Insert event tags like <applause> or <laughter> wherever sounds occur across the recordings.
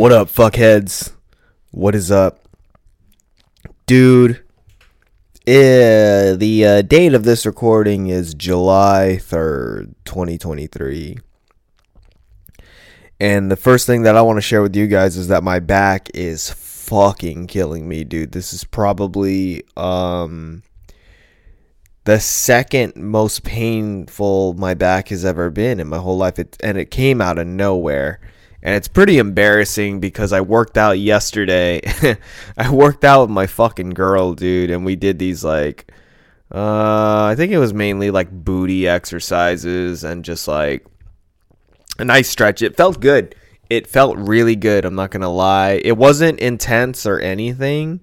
What up, fuckheads? What is up? Dude, eh, the uh, date of this recording is July 3rd, 2023. And the first thing that I want to share with you guys is that my back is fucking killing me, dude. This is probably um the second most painful my back has ever been in my whole life. It, and it came out of nowhere and it's pretty embarrassing because I worked out yesterday. <laughs> I worked out with my fucking girl, dude, and we did these like uh I think it was mainly like booty exercises and just like a nice stretch. It felt good. It felt really good, I'm not going to lie. It wasn't intense or anything.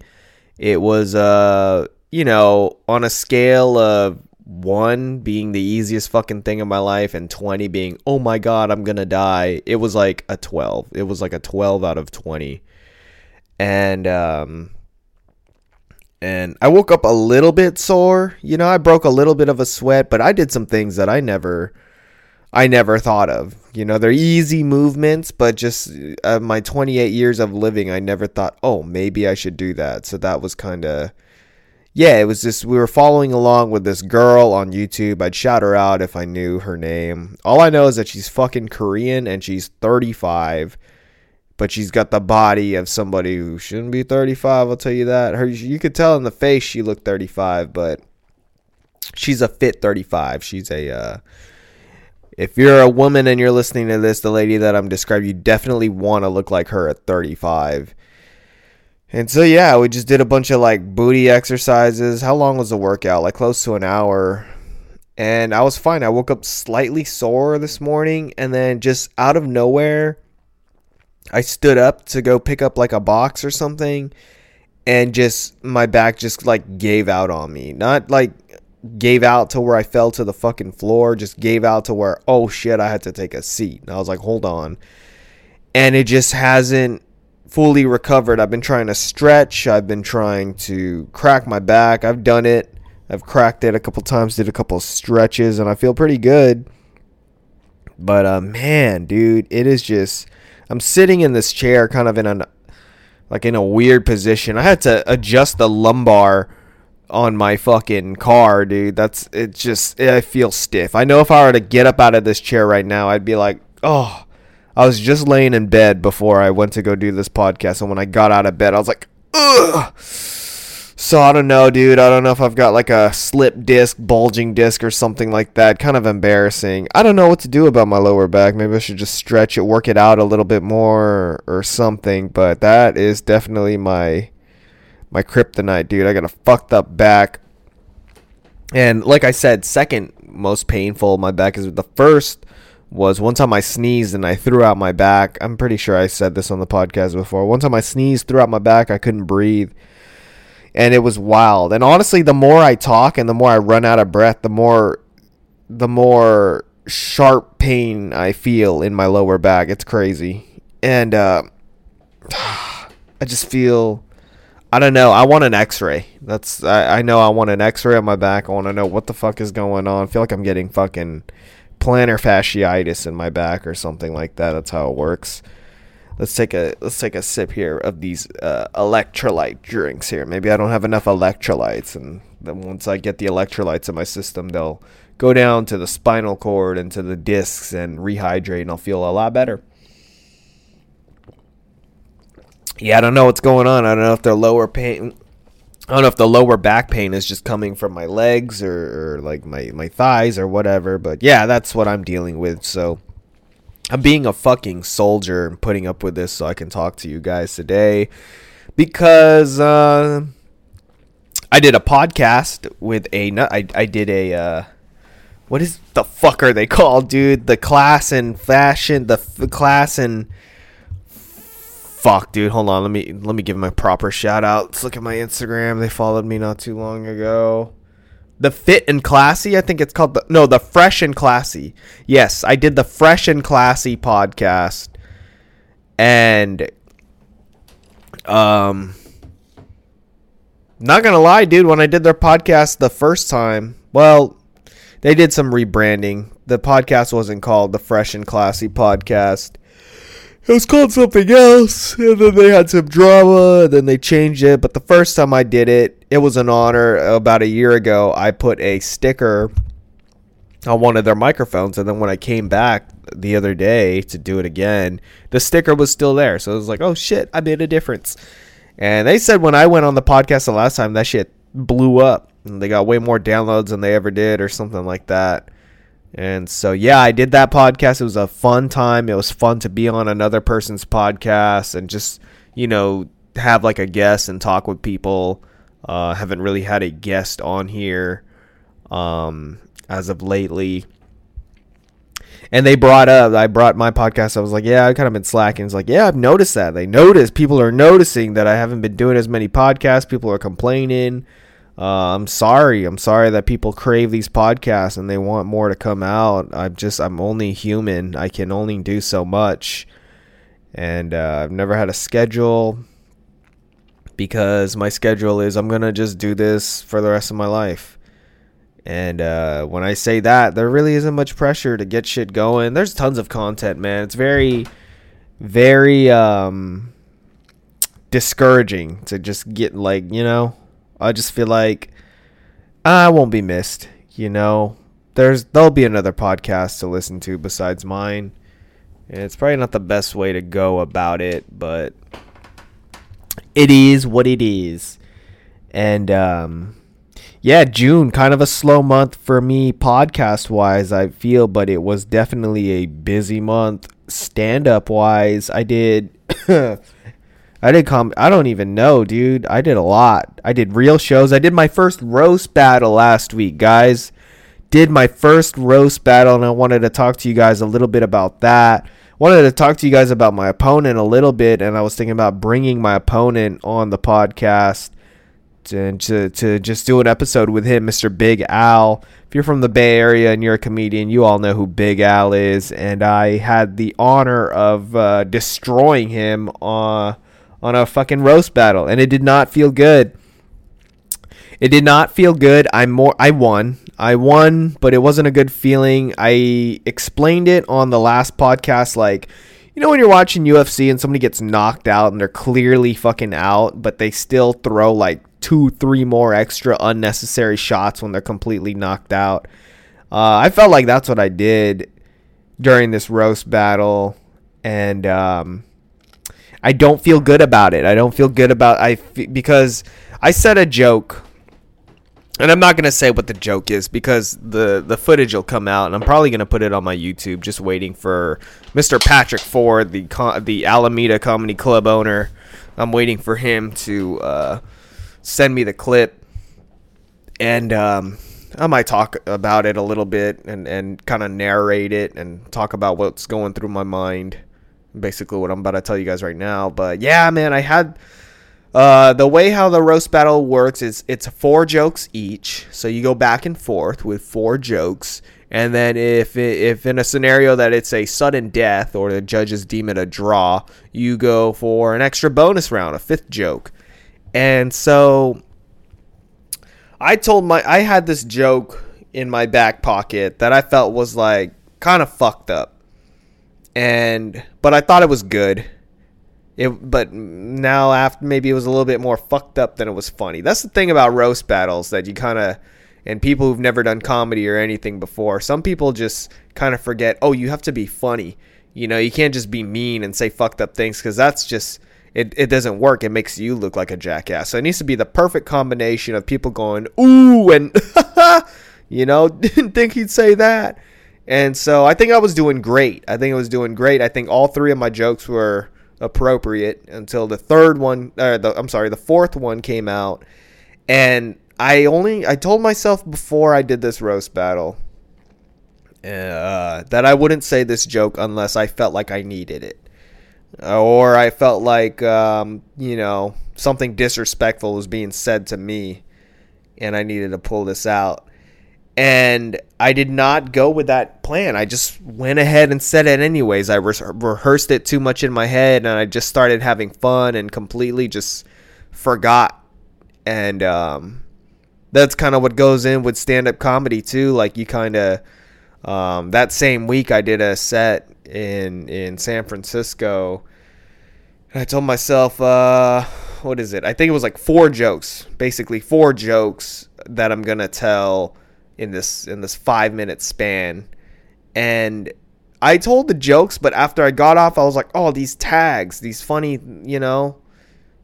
It was uh you know, on a scale of one being the easiest fucking thing in my life and 20 being oh my god i'm gonna die. It was like a 12 it was like a 12 out of 20 and um and i woke up a little bit sore. You know i broke a little bit of a sweat but i did some things that i never i never thought of. You know they're easy movements but just uh, my 28 years of living i never thought oh maybe i should do that. So that was kind of yeah, it was just we were following along with this girl on YouTube. I'd shout her out if I knew her name. All I know is that she's fucking Korean and she's 35, but she's got the body of somebody who shouldn't be 35. I'll tell you that. Her, you could tell in the face she looked 35, but she's a fit 35. She's a. Uh, if you're a woman and you're listening to this, the lady that I'm describing, you definitely want to look like her at 35 and so yeah, we just did a bunch of like booty exercises. How long was the workout? Like close to an hour. And I was fine. I woke up slightly sore this morning and then just out of nowhere I stood up to go pick up like a box or something and just my back just like gave out on me. Not like gave out to where I fell to the fucking floor, just gave out to where oh shit, I had to take a seat. And I was like, "Hold on." And it just hasn't fully recovered. I've been trying to stretch. I've been trying to crack my back. I've done it. I've cracked it a couple times, did a couple stretches, and I feel pretty good. But uh, man, dude, it is just. I'm sitting in this chair, kind of in an like in a weird position. I had to adjust the lumbar on my fucking car, dude. That's it. Just I feel stiff. I know if I were to get up out of this chair right now, I'd be like, oh I was just laying in bed before I went to go do this podcast, and when I got out of bed, I was like, ugh. So I don't know, dude. I don't know if I've got like a slip disc, bulging disc, or something like that. Kind of embarrassing. I don't know what to do about my lower back. Maybe I should just stretch it, work it out a little bit more, or something. But that is definitely my my kryptonite, dude. I got a fucked up back. And like I said, second most painful my back is the first was one time I sneezed and I threw out my back. I'm pretty sure I said this on the podcast before. One time I sneezed, threw out my back, I couldn't breathe. And it was wild. And honestly, the more I talk and the more I run out of breath, the more the more sharp pain I feel in my lower back. It's crazy. And uh, <sighs> I just feel I don't know. I want an X-ray. That's I, I know I want an X-ray on my back. I want to know what the fuck is going on. I feel like I'm getting fucking plantar fasciitis in my back or something like that. That's how it works. Let's take a let's take a sip here of these uh, electrolyte drinks here. Maybe I don't have enough electrolytes, and then once I get the electrolytes in my system, they'll go down to the spinal cord and to the discs and rehydrate, and I'll feel a lot better. Yeah, I don't know what's going on. I don't know if they're lower pain I don't know if the lower back pain is just coming from my legs or, or, like my, my thighs or whatever, but yeah, that's what I'm dealing with. So I'm being a fucking soldier and putting up with this so I can talk to you guys today because uh, I did a podcast with a I, I did a uh, what is the fuck are they called, dude? The class in fashion, the, the class in Fuck, dude. Hold on. Let me let me give my proper shout out. Let's look at my Instagram. They followed me not too long ago. The Fit and Classy, I think it's called the No, the Fresh and Classy. Yes, I did the Fresh and Classy podcast. And um not gonna lie, dude, when I did their podcast the first time, well, they did some rebranding. The podcast wasn't called the Fresh and Classy Podcast it was called something else, and then they had some drama, and then they changed it. But the first time I did it, it was an honor. About a year ago, I put a sticker on one of their microphones, and then when I came back the other day to do it again, the sticker was still there. So it was like, oh shit, I made a difference. And they said when I went on the podcast the last time, that shit blew up. And they got way more downloads than they ever did, or something like that. And so, yeah, I did that podcast. It was a fun time. It was fun to be on another person's podcast and just, you know, have like a guest and talk with people. Uh, haven't really had a guest on here um, as of lately. And they brought up, I brought my podcast. I was like, yeah, I've kind of been slacking. It's like, yeah, I've noticed that. They noticed, people are noticing that I haven't been doing as many podcasts. People are complaining. Uh, I'm sorry. I'm sorry that people crave these podcasts and they want more to come out. I'm just, I'm only human. I can only do so much. And uh, I've never had a schedule because my schedule is I'm going to just do this for the rest of my life. And uh, when I say that, there really isn't much pressure to get shit going. There's tons of content, man. It's very, very um, discouraging to just get like, you know, I just feel like I won't be missed. You know, there's there'll be another podcast to listen to besides mine. And it's probably not the best way to go about it, but it is what it is. And um yeah, June kind of a slow month for me podcast wise, I feel, but it was definitely a busy month stand up wise. I did <coughs> I did com I don't even know, dude. I did a lot. I did real shows. I did my first roast battle last week, guys. Did my first roast battle and I wanted to talk to you guys a little bit about that. Wanted to talk to you guys about my opponent a little bit and I was thinking about bringing my opponent on the podcast and to, to just do an episode with him, Mr. Big Al. If you're from the Bay Area and you're a comedian, you all know who Big Al is. And I had the honor of uh, destroying him uh, on a fucking roast battle, and it did not feel good. It did not feel good. I more I won. I won, but it wasn't a good feeling. I explained it on the last podcast like you know when you're watching UFC and somebody gets knocked out and they're clearly fucking out, but they still throw like two, three more extra unnecessary shots when they're completely knocked out. Uh, I felt like that's what I did during this roast battle, and um, I don't feel good about it. I don't feel good about I because I said a joke, and I'm not gonna say what the joke is because the the footage will come out, and I'm probably gonna put it on my YouTube. Just waiting for Mr. Patrick Ford, the con- the Alameda Comedy Club owner. I'm waiting for him to uh, send me the clip, and um, I might talk about it a little bit and and kind of narrate it and talk about what's going through my mind basically what I'm about to tell you guys right now. But yeah, man, I had uh, the way how the roast battle works is it's four jokes each. So you go back and forth with four jokes. And then if if in a scenario that it's a sudden death or the judges deem it a draw, you go for an extra bonus round, a fifth joke. And so I told my I had this joke in my back pocket that I felt was like kind of fucked up and but I thought it was good. It, but now after maybe it was a little bit more fucked up than it was funny. That's the thing about roast battles that you kind of and people who've never done comedy or anything before. Some people just kind of forget, "Oh, you have to be funny." You know, you can't just be mean and say fucked up things cuz that's just it, it doesn't work. It makes you look like a jackass. So it needs to be the perfect combination of people going, "Ooh," and <laughs> you know, <laughs> didn't think he'd say that. And so I think I was doing great. I think I was doing great. I think all three of my jokes were appropriate until the third one, or the, I'm sorry, the fourth one came out. And I only, I told myself before I did this roast battle uh, that I wouldn't say this joke unless I felt like I needed it. Or I felt like, um, you know, something disrespectful was being said to me and I needed to pull this out. And I did not go with that plan. I just went ahead and said it anyways. I re- rehearsed it too much in my head and I just started having fun and completely just forgot. And um, that's kind of what goes in with stand up comedy too. Like you kind of Um, that same week, I did a set in in San Francisco. I told myself, uh, what is it? I think it was like four jokes, basically four jokes that I'm gonna tell in this in this five minute span, and I told the jokes, but after I got off, I was like, oh, these tags, these funny, you know,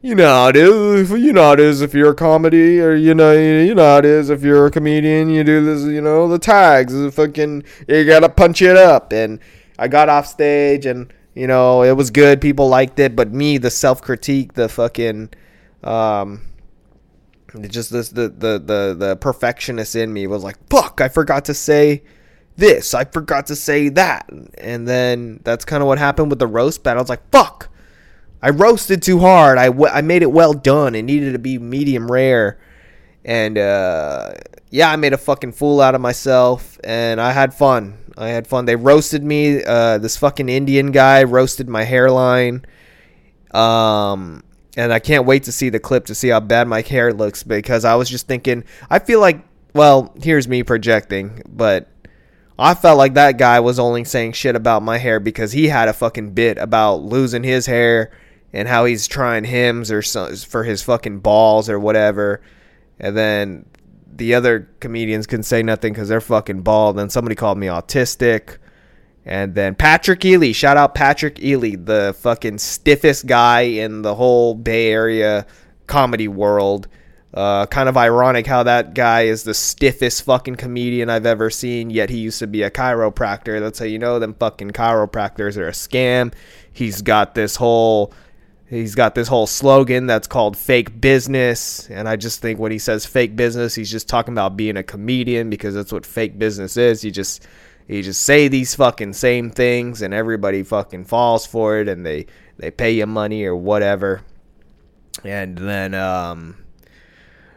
you know how it is. You know how it is if you're a comedy, or you know, you know how it is if you're a comedian. You do this, you know, the tags, the fucking, you gotta punch it up. And I got off stage, and you know, it was good. People liked it, but me, the self critique, the fucking, um, just this, the the the the perfectionist in me was like, fuck, I forgot to say this, I forgot to say that, and then that's kind of what happened with the roast battle. I was like, fuck. I roasted too hard. I made it well done. It needed to be medium rare. And uh, yeah, I made a fucking fool out of myself. And I had fun. I had fun. They roasted me. Uh, this fucking Indian guy roasted my hairline. Um, and I can't wait to see the clip to see how bad my hair looks because I was just thinking, I feel like, well, here's me projecting, but I felt like that guy was only saying shit about my hair because he had a fucking bit about losing his hair and how he's trying Hims or so, for his fucking balls or whatever. And then the other comedians can say nothing because they're fucking bald. And somebody called me autistic. And then Patrick Ely, shout out Patrick Ely, the fucking stiffest guy in the whole Bay Area comedy world. Uh, kind of ironic how that guy is the stiffest fucking comedian I've ever seen, yet he used to be a chiropractor. That's how you know them fucking chiropractors are a scam. He's got this whole He's got this whole slogan that's called fake business. And I just think when he says fake business, he's just talking about being a comedian because that's what fake business is. You just you just say these fucking same things and everybody fucking falls for it and they they pay you money or whatever. And then um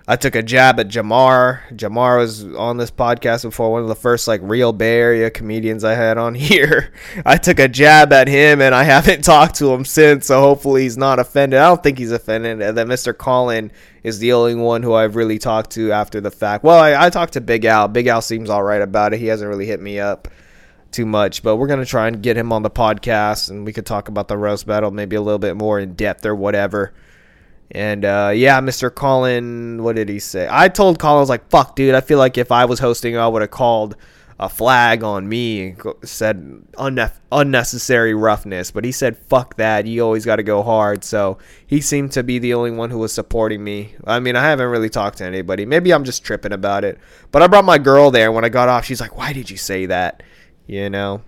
I took a jab at Jamar. Jamar was on this podcast before, one of the first like real Bay Area comedians I had on <laughs> here. I took a jab at him and I haven't <laughs> talked to him since, so hopefully he's not offended. I don't think he's offended. And then Mr. Colin is the only one who I've really talked to after the fact. Well, I, I talked to Big Al. Big Al seems all right about it. He hasn't really hit me up too much, but we're gonna try and get him on the podcast and we could talk about the roast battle maybe a little bit more in depth or whatever. And uh, yeah, Mr. Colin, what did he say? I told Colin, I was like, fuck, dude, I feel like if I was hosting, I would have called a flag on me and said unnecessary roughness. But he said, fuck that. You always got to go hard. So he seemed to be the only one who was supporting me. I mean, I haven't really talked to anybody. Maybe I'm just tripping about it. But I brought my girl there. When I got off, she's like, why did you say that? You know?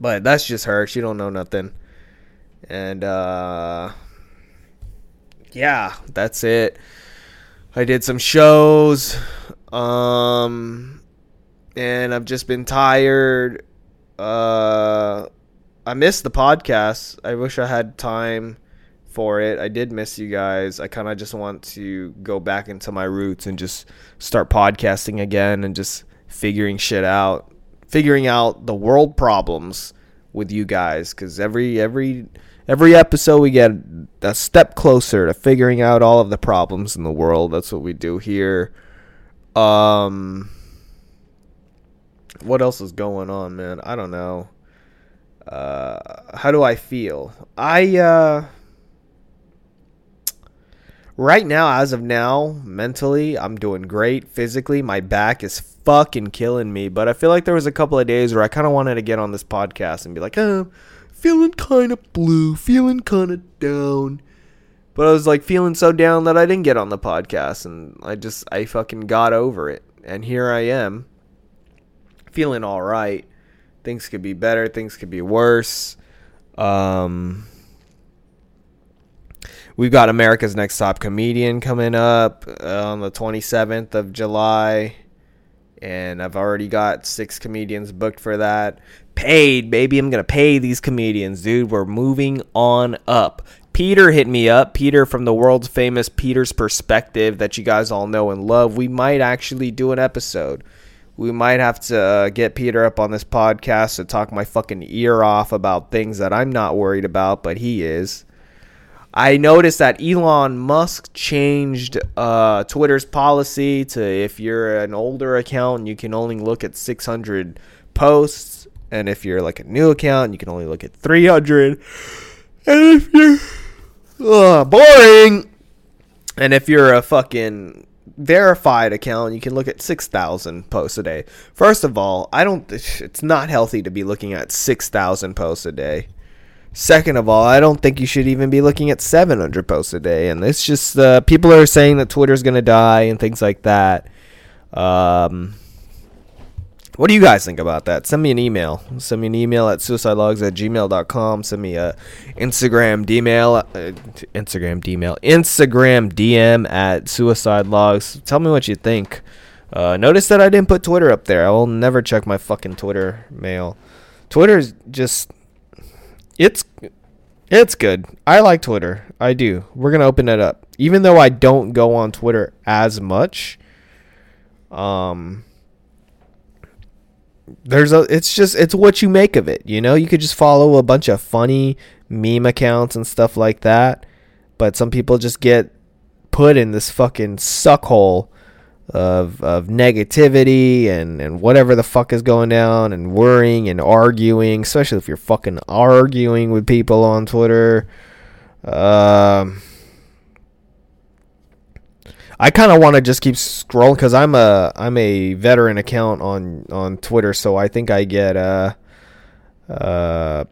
But that's just her. She don't know nothing. And, uh yeah, that's it. I did some shows. Um and I've just been tired. Uh I missed the podcast. I wish I had time for it. I did miss you guys. I kind of just want to go back into my roots and just start podcasting again and just figuring shit out. Figuring out the world problems with you guys cuz every every every episode we get a step closer to figuring out all of the problems in the world. That's what we do here. Um, what else is going on, man? I don't know. Uh, how do I feel? I uh, right now, as of now, mentally, I'm doing great. Physically, my back is fucking killing me. But I feel like there was a couple of days where I kind of wanted to get on this podcast and be like, oh feeling kind of blue, feeling kind of down. But I was like feeling so down that I didn't get on the podcast and I just I fucking got over it. And here I am. Feeling all right. Things could be better, things could be worse. Um We've got America's Next Top Comedian coming up uh, on the 27th of July and I've already got six comedians booked for that paid, baby. I'm going to pay these comedians, dude. We're moving on up. Peter hit me up. Peter from the world's famous Peter's Perspective that you guys all know and love. We might actually do an episode. We might have to uh, get Peter up on this podcast to talk my fucking ear off about things that I'm not worried about, but he is. I noticed that Elon Musk changed uh, Twitter's policy to if you're an older account, you can only look at 600 posts. And if you're like a new account, you can only look at 300. And if you're uh, boring, and if you're a fucking verified account, you can look at 6,000 posts a day. First of all, I don't, it's not healthy to be looking at 6,000 posts a day. Second of all, I don't think you should even be looking at 700 posts a day. And it's just, uh, people are saying that Twitter's going to die and things like that. Um, what do you guys think about that? Send me an email. Send me an email at suicidelogs at gmail.com. Send me a Instagram DMail, uh, Instagram DMail, Instagram DM at suicide logs. Tell me what you think. Uh, notice that I didn't put Twitter up there. I will never check my fucking Twitter mail. Twitter is just, it's, it's good. I like Twitter. I do. We're gonna open it up, even though I don't go on Twitter as much. Um there's a it's just it's what you make of it you know? You could just follow a bunch of funny meme accounts and stuff like that but some people just get put in this fucking suckhole of of negativity and and whatever the fuck is going down and worrying and arguing especially if you're fucking arguing with people on twitter. Um I kind of want to just keep scrolling because I'm a I'm a veteran account on on Twitter, so I think I get uh uh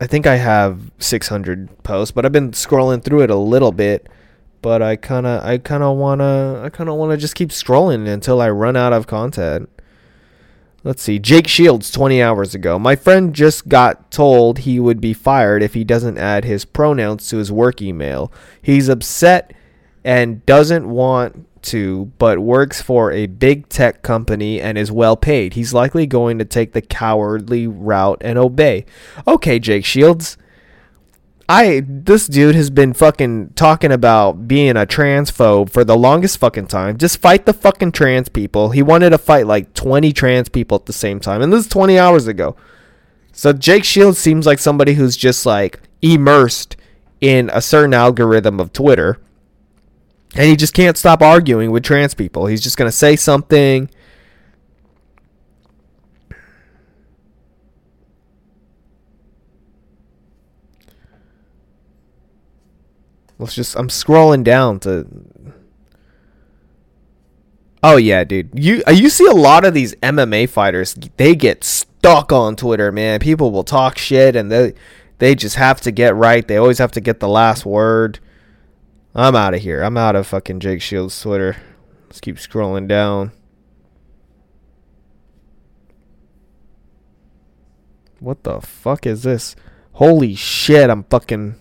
I think I have 600 posts, but I've been scrolling through it a little bit. But I kind of I kind of wanna I kind of wanna just keep scrolling until I run out of content. Let's see. Jake Shields 20 hours ago. My friend just got told he would be fired if he doesn't add his pronouns to his work email. He's upset and doesn't want to, but works for a big tech company and is well paid. He's likely going to take the cowardly route and obey. Okay, Jake Shields. I this dude has been fucking talking about being a transphobe for the longest fucking time. Just fight the fucking trans people. He wanted to fight like 20 trans people at the same time. And this is 20 hours ago. So Jake Shields seems like somebody who's just like immersed in a certain algorithm of Twitter and he just can't stop arguing with trans people. He's just going to say something. Let's just I'm scrolling down to Oh yeah, dude. You uh, you see a lot of these MMA fighters, they get stuck on Twitter, man. People will talk shit and they they just have to get right. They always have to get the last word. I'm out of here. I'm out of fucking Jake Shields' Twitter. Let's keep scrolling down. What the fuck is this? Holy shit, I'm fucking.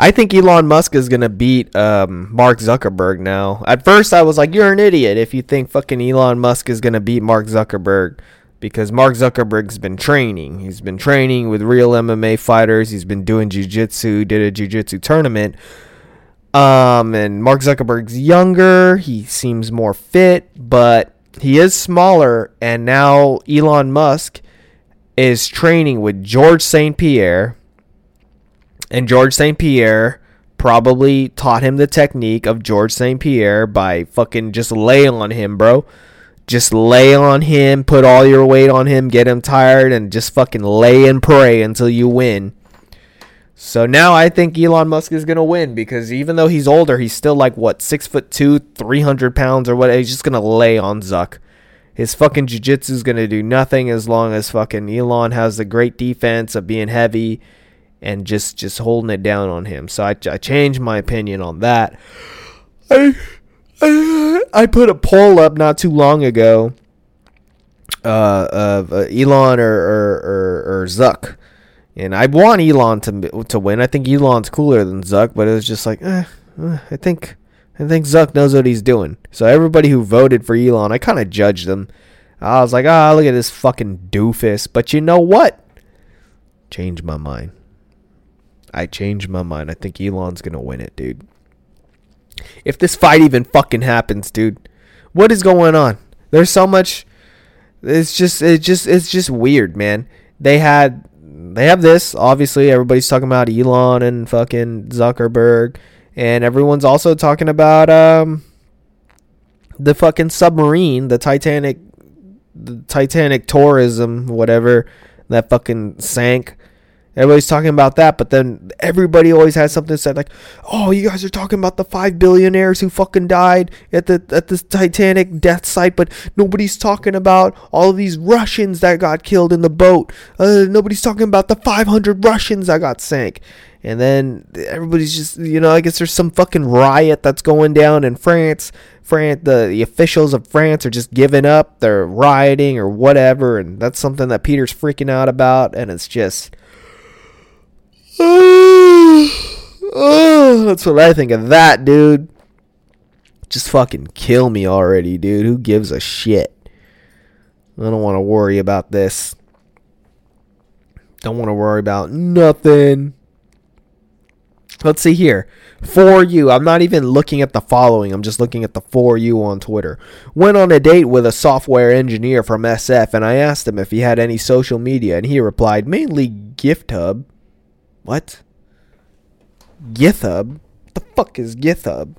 I think Elon Musk is gonna beat um, Mark Zuckerberg now. At first, I was like, "You're an idiot if you think fucking Elon Musk is gonna beat Mark Zuckerberg," because Mark Zuckerberg's been training. He's been training with real MMA fighters. He's been doing jujitsu. Did a jujitsu tournament. Um, and Mark Zuckerberg's younger. He seems more fit, but he is smaller. And now Elon Musk is training with George St. Pierre and George St. Pierre probably taught him the technique of George St. Pierre by fucking just lay on him, bro. Just lay on him, put all your weight on him, get him tired, and just fucking lay and pray until you win. So now I think Elon Musk is gonna win because even though he's older, he's still like what six foot two, three hundred pounds or what. He's just gonna lay on Zuck. His fucking jiu-jitsu is gonna do nothing as long as fucking Elon has the great defense of being heavy and just just holding it down on him. So I, I changed my opinion on that. I, I, I put a poll up not too long ago uh, of uh, Elon or, or, or, or Zuck. And I want Elon to to win. I think Elon's cooler than Zuck, but it was just like, eh, eh, I think I think Zuck knows what he's doing. So everybody who voted for Elon, I kind of judged them. I was like, ah, oh, look at this fucking doofus. But you know what? Changed my mind. I changed my mind. I think Elon's gonna win it, dude. If this fight even fucking happens, dude, what is going on? There's so much. It's just, it's just, it's just weird, man. They had they have this. Obviously, everybody's talking about Elon and fucking Zuckerberg, and everyone's also talking about um the fucking submarine, the Titanic, the Titanic tourism, whatever that fucking sank. Everybody's talking about that, but then everybody always has something said like, "Oh, you guys are talking about the five billionaires who fucking died at the at the Titanic death site, but nobody's talking about all of these Russians that got killed in the boat. Uh, nobody's talking about the 500 Russians that got sank." And then everybody's just, you know, I guess there's some fucking riot that's going down in France. France, the, the officials of France are just giving up. They're rioting or whatever, and that's something that Peter's freaking out about, and it's just <sighs> oh, that's what I think of that, dude. Just fucking kill me already, dude. Who gives a shit? I don't want to worry about this. Don't want to worry about nothing. Let's see here. For you, I'm not even looking at the following. I'm just looking at the for you on Twitter. Went on a date with a software engineer from SF, and I asked him if he had any social media, and he replied mainly GitHub. What? GitHub? The fuck is GitHub?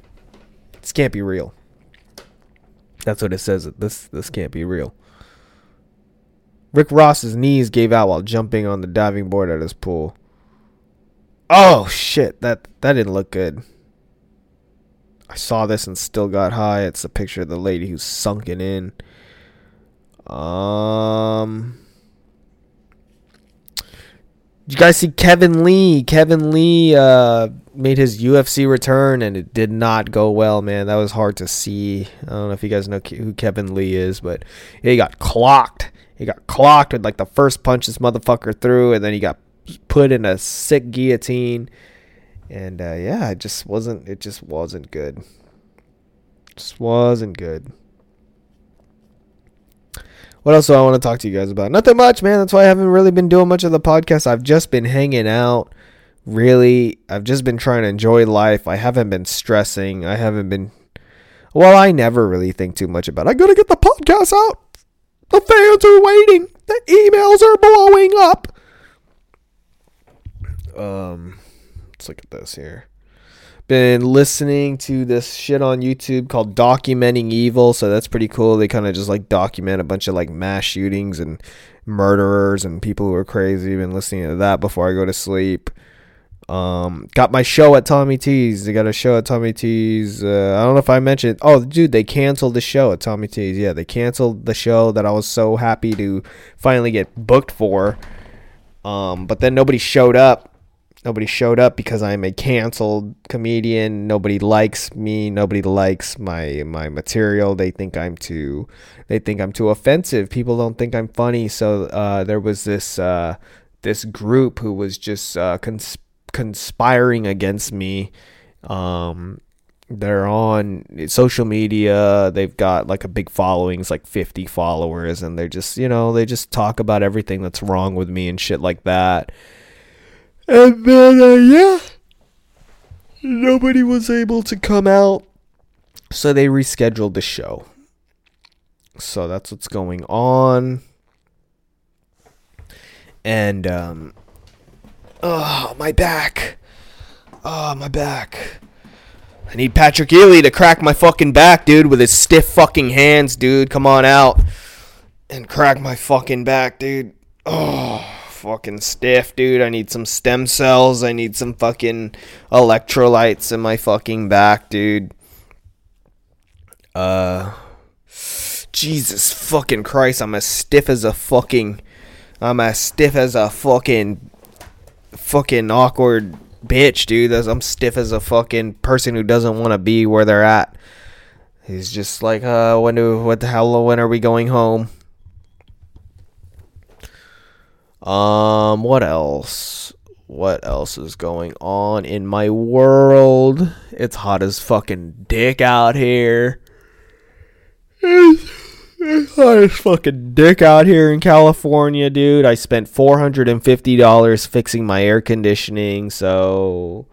This can't be real. That's what it says. This this can't be real. Rick Ross's knees gave out while jumping on the diving board at his pool. Oh shit, that that didn't look good. I saw this and still got high. It's a picture of the lady who's sunken in. Um you guys see Kevin Lee? Kevin Lee uh, made his UFC return, and it did not go well, man. That was hard to see. I don't know if you guys know who Kevin Lee is, but he got clocked. He got clocked with like the first punch this motherfucker threw, and then he got put in a sick guillotine. And uh, yeah, it just wasn't. It just wasn't good. Just wasn't good. What else do I want to talk to you guys about? Nothing much, man. That's why I haven't really been doing much of the podcast. I've just been hanging out. Really, I've just been trying to enjoy life. I haven't been stressing. I haven't been. Well, I never really think too much about. It. I gotta get the podcast out. The fans are waiting. The emails are blowing up. Um, let's look at this here been listening to this shit on YouTube called Documenting Evil, so that's pretty cool. They kind of just like document a bunch of like mass shootings and murderers and people who are crazy. Been listening to that before I go to sleep. Um, got my show at Tommy T's. They got a show at Tommy T's. Uh, I don't know if I mentioned. Oh, dude, they canceled the show at Tommy T's. Yeah, they canceled the show that I was so happy to finally get booked for. Um, but then nobody showed up Nobody showed up because I'm a canceled comedian. Nobody likes me. Nobody likes my my material. They think I'm too they think I'm too offensive. People don't think I'm funny. So uh, there was this uh, this group who was just uh, cons- conspiring against me. Um, they're on social media. They've got like a big followings, like 50 followers, and they're just you know they just talk about everything that's wrong with me and shit like that and then, uh, yeah, nobody was able to come out. So they rescheduled the show. So that's what's going on. And, um, oh, my back. Oh, my back. I need Patrick Ely to crack my fucking back, dude, with his stiff fucking hands, dude. Come on out and crack my fucking back, dude. Oh fucking stiff, dude. I need some stem cells. I need some fucking electrolytes in my fucking back, dude. Uh Jesus fucking Christ, I'm as stiff as a fucking I'm as stiff as a fucking fucking awkward bitch, dude. I'm stiff as a fucking person who doesn't want to be where they're at. He's just like, uh, when do, what the hell, when are we going home? Um, what else? What else is going on in my world? It's hot as fucking dick out here. It's hot as fucking dick out here in California, dude. I spent four hundred and fifty dollars fixing my air conditioning, so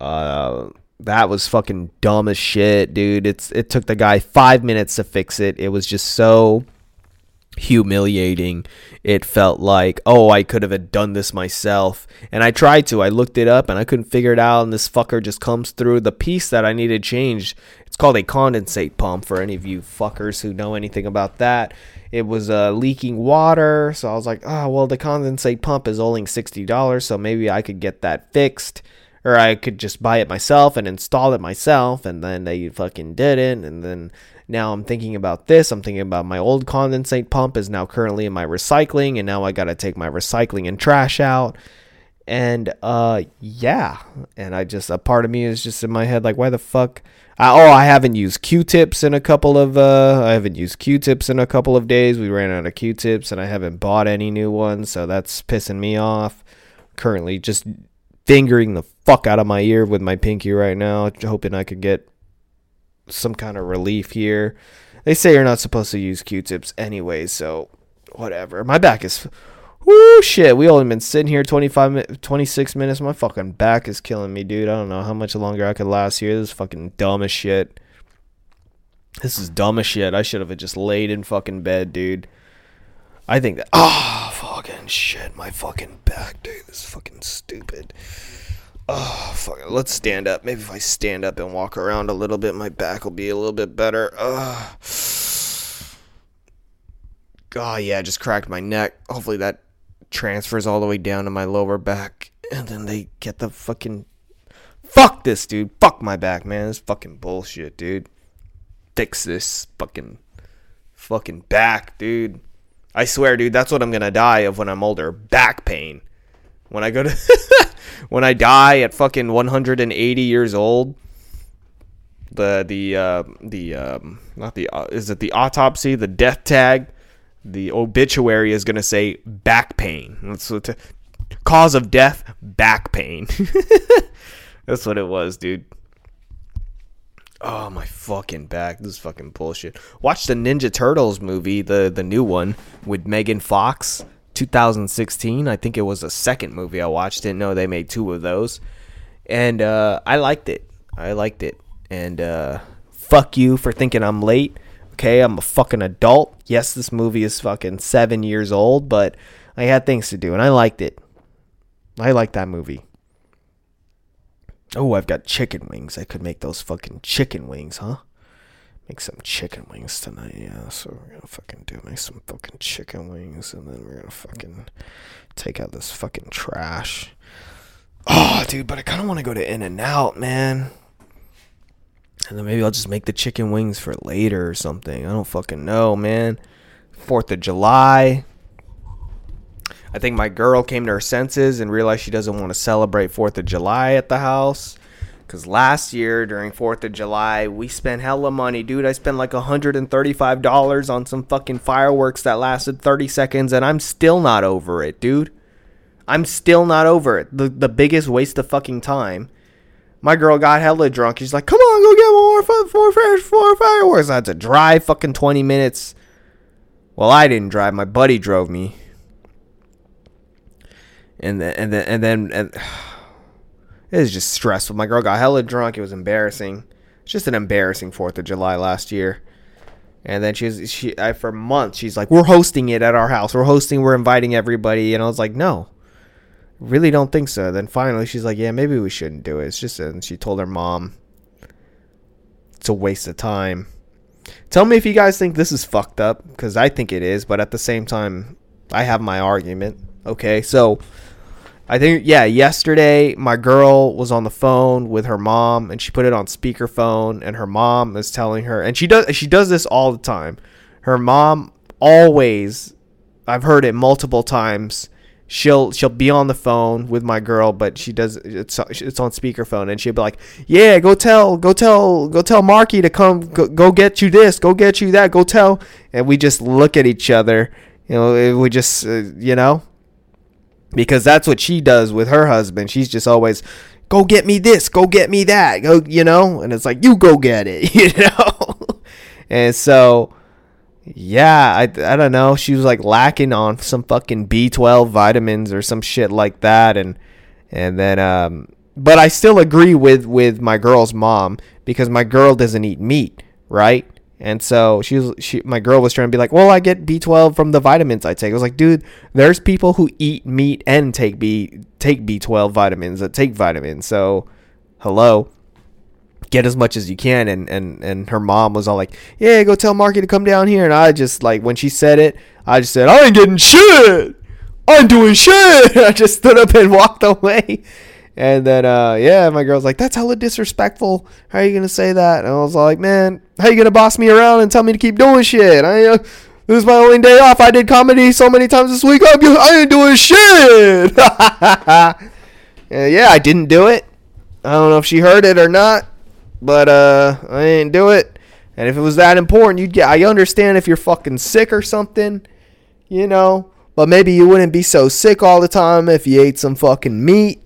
uh that was fucking dumb as shit, dude. It's it took the guy five minutes to fix it. It was just so humiliating. It felt like, oh, I could have done this myself. And I tried to. I looked it up and I couldn't figure it out. And this fucker just comes through. The piece that I needed changed, it's called a condensate pump for any of you fuckers who know anything about that. It was uh, leaking water. So I was like, oh, well, the condensate pump is only $60. So maybe I could get that fixed. Or I could just buy it myself and install it myself. And then they fucking did it. And then now I'm thinking about this. I'm thinking about my old condensate pump is now currently in my recycling, and now I got to take my recycling and trash out. And uh, yeah, and I just a part of me is just in my head like, why the fuck? I, oh, I haven't used Q-tips in a couple of uh, I haven't used Q-tips in a couple of days. We ran out of Q-tips, and I haven't bought any new ones, so that's pissing me off. Currently, just fingering the fuck out of my ear with my pinky right now, hoping I could get some kind of relief here. They say you're not supposed to use Q-tips anyway, so whatever. My back is Whoo shit, we only been sitting here 25 26 minutes. My fucking back is killing me, dude. I don't know how much longer I could last here. This is fucking dumb as shit. This is dumb as shit. I should have just laid in fucking bed, dude. I think that. Oh, fucking shit. My fucking back, dude. This is fucking stupid. Oh, fuck. Let's stand up. Maybe if I stand up and walk around a little bit, my back will be a little bit better. Oh, oh yeah, I just cracked my neck. Hopefully that transfers all the way down to my lower back. And then they get the fucking. Fuck this, dude. Fuck my back, man. This fucking bullshit, dude. Fix this fucking. Fucking back, dude. I swear, dude, that's what I'm gonna die of when I'm older. Back pain. When I go to. <laughs> when I die at fucking 180 years old, the the uh, the um, not the uh, is it the autopsy, the death tag, the obituary is gonna say back pain. That's what t- cause of death, back pain. <laughs> That's what it was, dude. Oh my fucking back! This is fucking bullshit. Watch the Ninja Turtles movie, the the new one with Megan Fox. 2016. I think it was the second movie I watched. Didn't know they made two of those, and uh, I liked it. I liked it, and uh, fuck you for thinking I'm late. Okay, I'm a fucking adult. Yes, this movie is fucking seven years old, but I had things to do, and I liked it. I liked that movie. Oh, I've got chicken wings. I could make those fucking chicken wings, huh? make some chicken wings tonight. Yeah, so we're gonna fucking do make some fucking chicken wings, and then we're gonna fucking take out this fucking trash. Oh, dude, but I kind of want to go to In and Out, man. And then maybe I'll just make the chicken wings for later or something. I don't fucking know, man. Fourth of July. I think my girl came to her senses and realized she doesn't want to celebrate Fourth of July at the house. Because last year during 4th of July, we spent hella money, dude. I spent like $135 on some fucking fireworks that lasted 30 seconds, and I'm still not over it, dude. I'm still not over it. The, the biggest waste of fucking time. My girl got hella drunk. She's like, come on, go get more, more, more fireworks. I had to drive fucking 20 minutes. Well, I didn't drive. My buddy drove me. And then, and then, and then, and <sighs> it was just stressful. My girl got hella drunk. It was embarrassing. It's just an embarrassing Fourth of July last year. And then she's she I, for months she's like, "We're hosting it at our house. We're hosting. We're inviting everybody." And I was like, "No, really don't think so." Then finally she's like, "Yeah, maybe we shouldn't do it." It's just and she told her mom it's a waste of time. Tell me if you guys think this is fucked up because I think it is, but at the same time, I have my argument. Okay, so I think yeah, yesterday my girl was on the phone with her mom and she put it on speakerphone and her mom is telling her and she does she does this all the time. Her mom always I've heard it multiple times. She'll she'll be on the phone with my girl, but she does it's it's on speakerphone and she'll be like, "Yeah, go tell go tell go tell Marky to come go, go get you this, go get you that, go tell." And we just look at each other, you know, we just uh, you know, because that's what she does with her husband. She's just always go get me this, go get me that, go, you know, and it's like you go get it, <laughs> you know. and so yeah, I I don't know, she was like lacking on some fucking B12 vitamins or some shit like that and and then um but I still agree with with my girl's mom because my girl doesn't eat meat, right? And so she was, she, my girl was trying to be like, well, I get B12 from the vitamins I take. I was like, dude, there's people who eat meat and take B, take B12 vitamins that take vitamins. So, hello, get as much as you can. And, and, and her mom was all like, yeah, go tell Marky to come down here. And I just like, when she said it, I just said, I ain't getting shit. I'm doing shit. <laughs> I just stood up and walked away. And then, uh, yeah, my girl's like, that's hella disrespectful. How are you going to say that? And I was like, man, how you going to boss me around and tell me to keep doing shit? I, uh, this is my only day off. I did comedy so many times this week. I'm, I ain't doing shit. <laughs> yeah, I didn't do it. I don't know if she heard it or not, but uh, I didn't do it. And if it was that important, you'd get. I understand if you're fucking sick or something, you know. But maybe you wouldn't be so sick all the time if you ate some fucking meat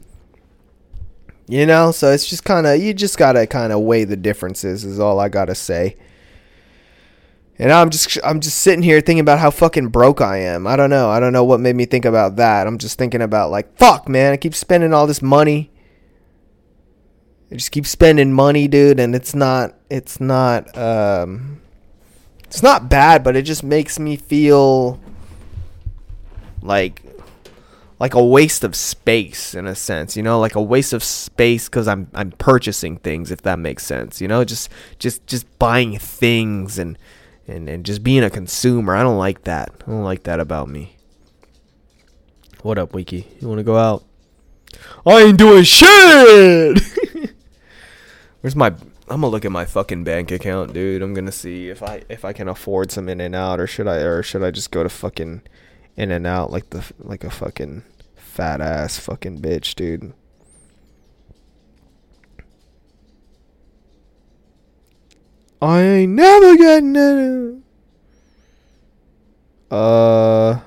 you know, so it's just kind of you just gotta kind of weigh the differences. Is all I gotta say. And I'm just I'm just sitting here thinking about how fucking broke I am. I don't know. I don't know what made me think about that. I'm just thinking about like fuck, man. I keep spending all this money. I just keep spending money, dude, and it's not it's not um it's not bad, but it just makes me feel like like a waste of space in a sense, you know, like a waste of space because I'm I'm purchasing things, if that makes sense, you know, just just just buying things and and and just being a consumer. I don't like that. I don't like that about me. What up, Wiki? You want to go out? I ain't doing shit. <laughs> Where's my? I'm gonna look at my fucking bank account, dude. I'm gonna see if I if I can afford some In-N-Out, or should I or should I just go to fucking In-N-Out like the like a fucking fat ass fucking bitch, dude. I ain't never getting it. Uh.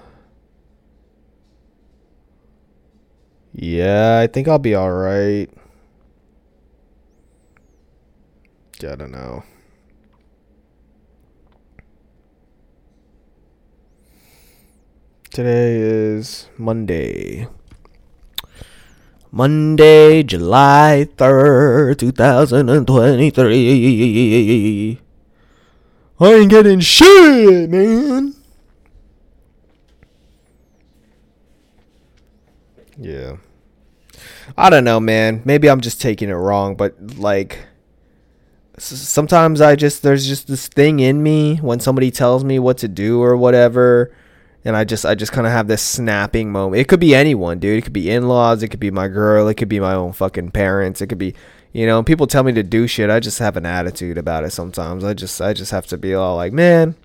Yeah, I think I'll be alright. I don't know. Today is Monday. Monday, July 3rd, 2023. I ain't getting shit, man. Yeah. I don't know, man. Maybe I'm just taking it wrong, but like sometimes I just there's just this thing in me when somebody tells me what to do or whatever and I just I just kind of have this snapping moment. It could be anyone, dude. It could be in-laws, it could be my girl, it could be my own fucking parents, it could be you know, people tell me to do shit. I just have an attitude about it sometimes. I just I just have to be all like, "Man,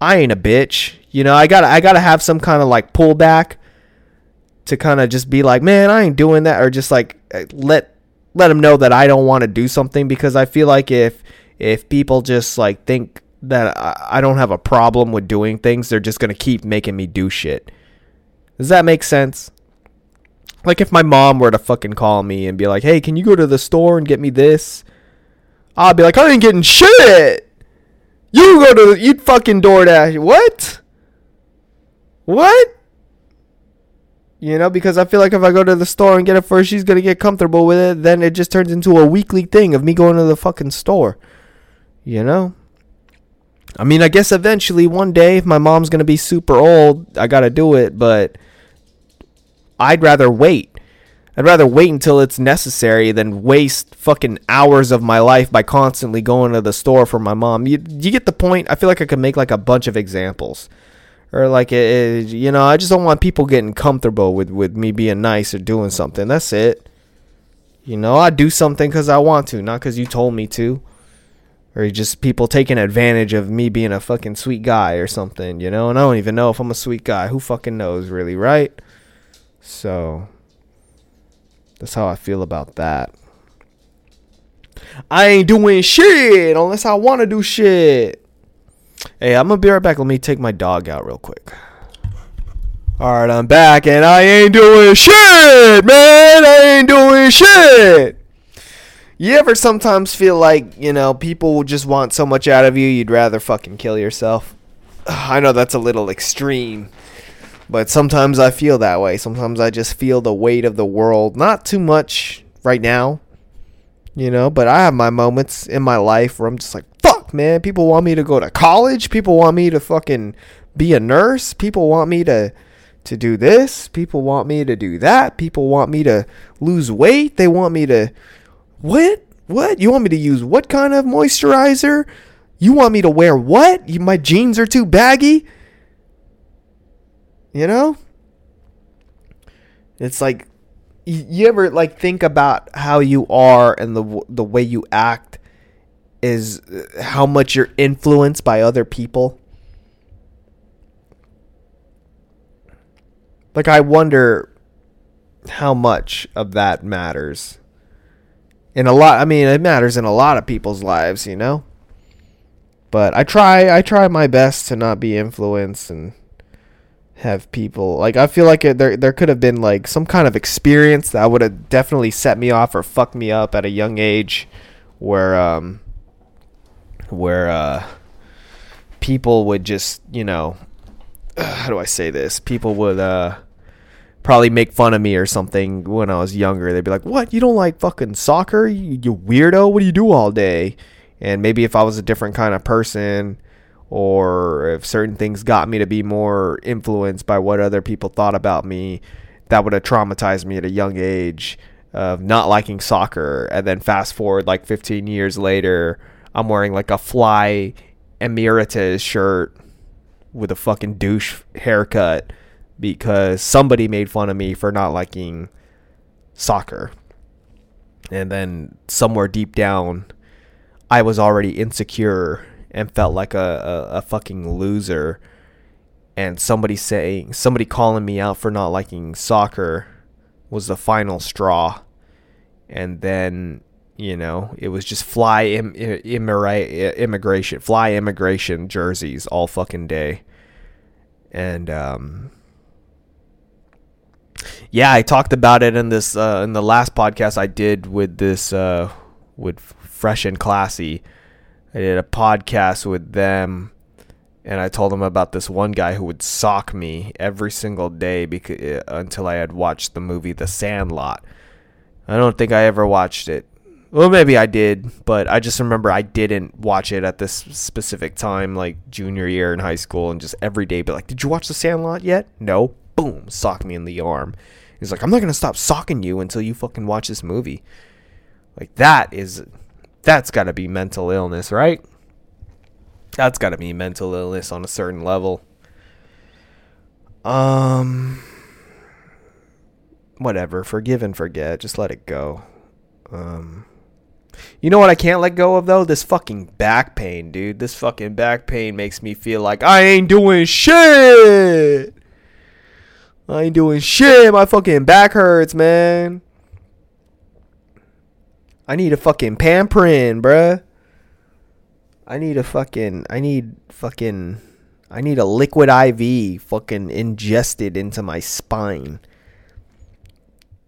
I ain't a bitch." You know, I got to I got to have some kind of like pullback to kind of just be like, "Man, I ain't doing that," or just like uh, let let them know that I don't want to do something because I feel like if if people just like think that I don't have a problem with doing things. They're just gonna keep making me do shit. Does that make sense? Like if my mom were to fucking call me and be like, "Hey, can you go to the store and get me this?" I'd be like, "I ain't getting shit." You go to you fucking DoorDash. What? What? You know, because I feel like if I go to the store and get it first, she's gonna get comfortable with it. Then it just turns into a weekly thing of me going to the fucking store. You know. I mean, I guess eventually one day, if my mom's gonna be super old, I gotta do it. But I'd rather wait. I'd rather wait until it's necessary than waste fucking hours of my life by constantly going to the store for my mom. You, you get the point? I feel like I could make like a bunch of examples. Or like, it, it, you know, I just don't want people getting comfortable with, with me being nice or doing something. That's it. You know, I do something because I want to, not because you told me to or just people taking advantage of me being a fucking sweet guy or something, you know? And I don't even know if I'm a sweet guy. Who fucking knows, really, right? So, that's how I feel about that. I ain't doing shit unless I want to do shit. Hey, I'm gonna be right back. Let me take my dog out real quick. Alright, I'm back and I ain't doing shit, man. I ain't doing shit. You ever sometimes feel like, you know, people just want so much out of you, you'd rather fucking kill yourself? <sighs> I know that's a little extreme, but sometimes I feel that way. Sometimes I just feel the weight of the world. Not too much right now, you know, but I have my moments in my life where I'm just like, fuck, fuck, man? People want me to go to college. People want me to fucking be a nurse. People want me to to do this. People want me to do that. People want me to lose weight. They want me to what? What? You want me to use what kind of moisturizer? You want me to wear what? You, my jeans are too baggy? You know? It's like you ever like think about how you are and the the way you act is uh, how much you're influenced by other people? Like I wonder how much of that matters. In a lot I mean it matters in a lot of people's lives, you know? But I try I try my best to not be influenced and have people like I feel like it, there there could have been like some kind of experience that would have definitely set me off or fucked me up at a young age where um where uh people would just, you know, <sighs> how do I say this? People would uh probably make fun of me or something when I was younger. They'd be like, "What? You don't like fucking soccer? You, you weirdo. What do you do all day?" And maybe if I was a different kind of person or if certain things got me to be more influenced by what other people thought about me, that would have traumatized me at a young age of not liking soccer. And then fast forward like 15 years later, I'm wearing like a Fly Emirates shirt with a fucking douche haircut because somebody made fun of me for not liking soccer. And then somewhere deep down, I was already insecure and felt like a, a, a fucking loser. And somebody saying, somebody calling me out for not liking soccer was the final straw. And then, you know, it was just fly Im- immira- immigration, fly immigration jerseys all fucking day. And, um, yeah, I talked about it in this uh, in the last podcast I did with this uh, with Fresh and Classy. I did a podcast with them, and I told them about this one guy who would sock me every single day because uh, until I had watched the movie The Sandlot. I don't think I ever watched it. Well, maybe I did, but I just remember I didn't watch it at this specific time, like junior year in high school, and just every day be like, "Did you watch The Sandlot yet?" No. Boom, sock me in the arm. He's like, I'm not gonna stop socking you until you fucking watch this movie. Like that is that's gotta be mental illness, right? That's gotta be mental illness on a certain level. Um whatever, forgive and forget. Just let it go. Um you know what I can't let go of though? This fucking back pain, dude. This fucking back pain makes me feel like I ain't doing shit. I ain't doing shit. My fucking back hurts, man. I need a fucking pamprin, bruh. I need a fucking. I need fucking. I need a liquid IV fucking ingested into my spine.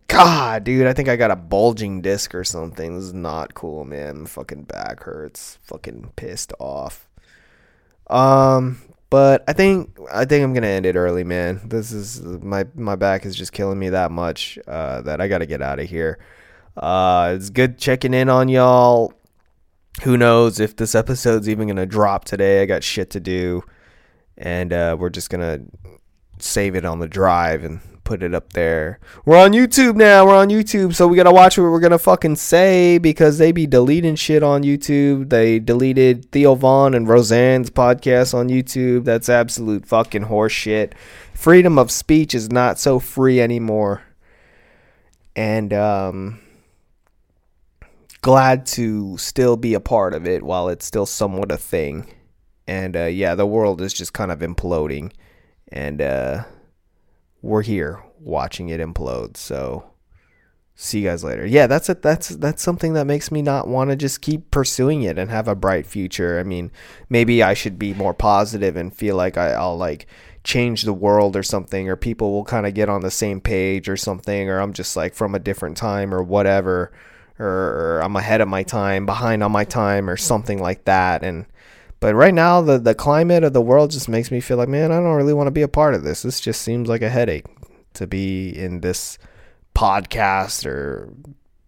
God, dude, I think I got a bulging disc or something. This is not cool, man. My fucking back hurts. Fucking pissed off. Um, but I think I think I'm gonna end it early, man. This is my my back is just killing me that much uh, that I gotta get out of here. Uh, it's good checking in on y'all. Who knows if this episode's even gonna drop today? I got shit to do, and uh, we're just gonna save it on the drive and put it up there. We're on YouTube now. We're on YouTube, so we gotta watch what we're gonna fucking say because they be deleting shit on YouTube. They deleted Theo Von and Roseanne's podcast on YouTube. That's absolute fucking horseshit. Freedom of speech is not so free anymore. And um glad to still be a part of it while it's still somewhat a thing. And uh, yeah, the world is just kind of imploding. And uh we're here watching it implode. So see you guys later. Yeah, that's it. That's that's something that makes me not want to just keep pursuing it and have a bright future. I mean, maybe I should be more positive and feel like I, I'll like change the world or something, or people will kind of get on the same page or something, or I'm just like from a different time or whatever, or, or I'm ahead of my time, behind on my time, or something like that. And but right now, the, the climate of the world just makes me feel like, man, I don't really want to be a part of this. This just seems like a headache to be in this podcast or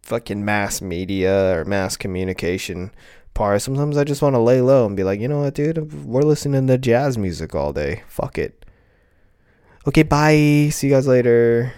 fucking mass media or mass communication part. Sometimes I just want to lay low and be like, you know what, dude? We're listening to jazz music all day. Fuck it. Okay, bye. See you guys later.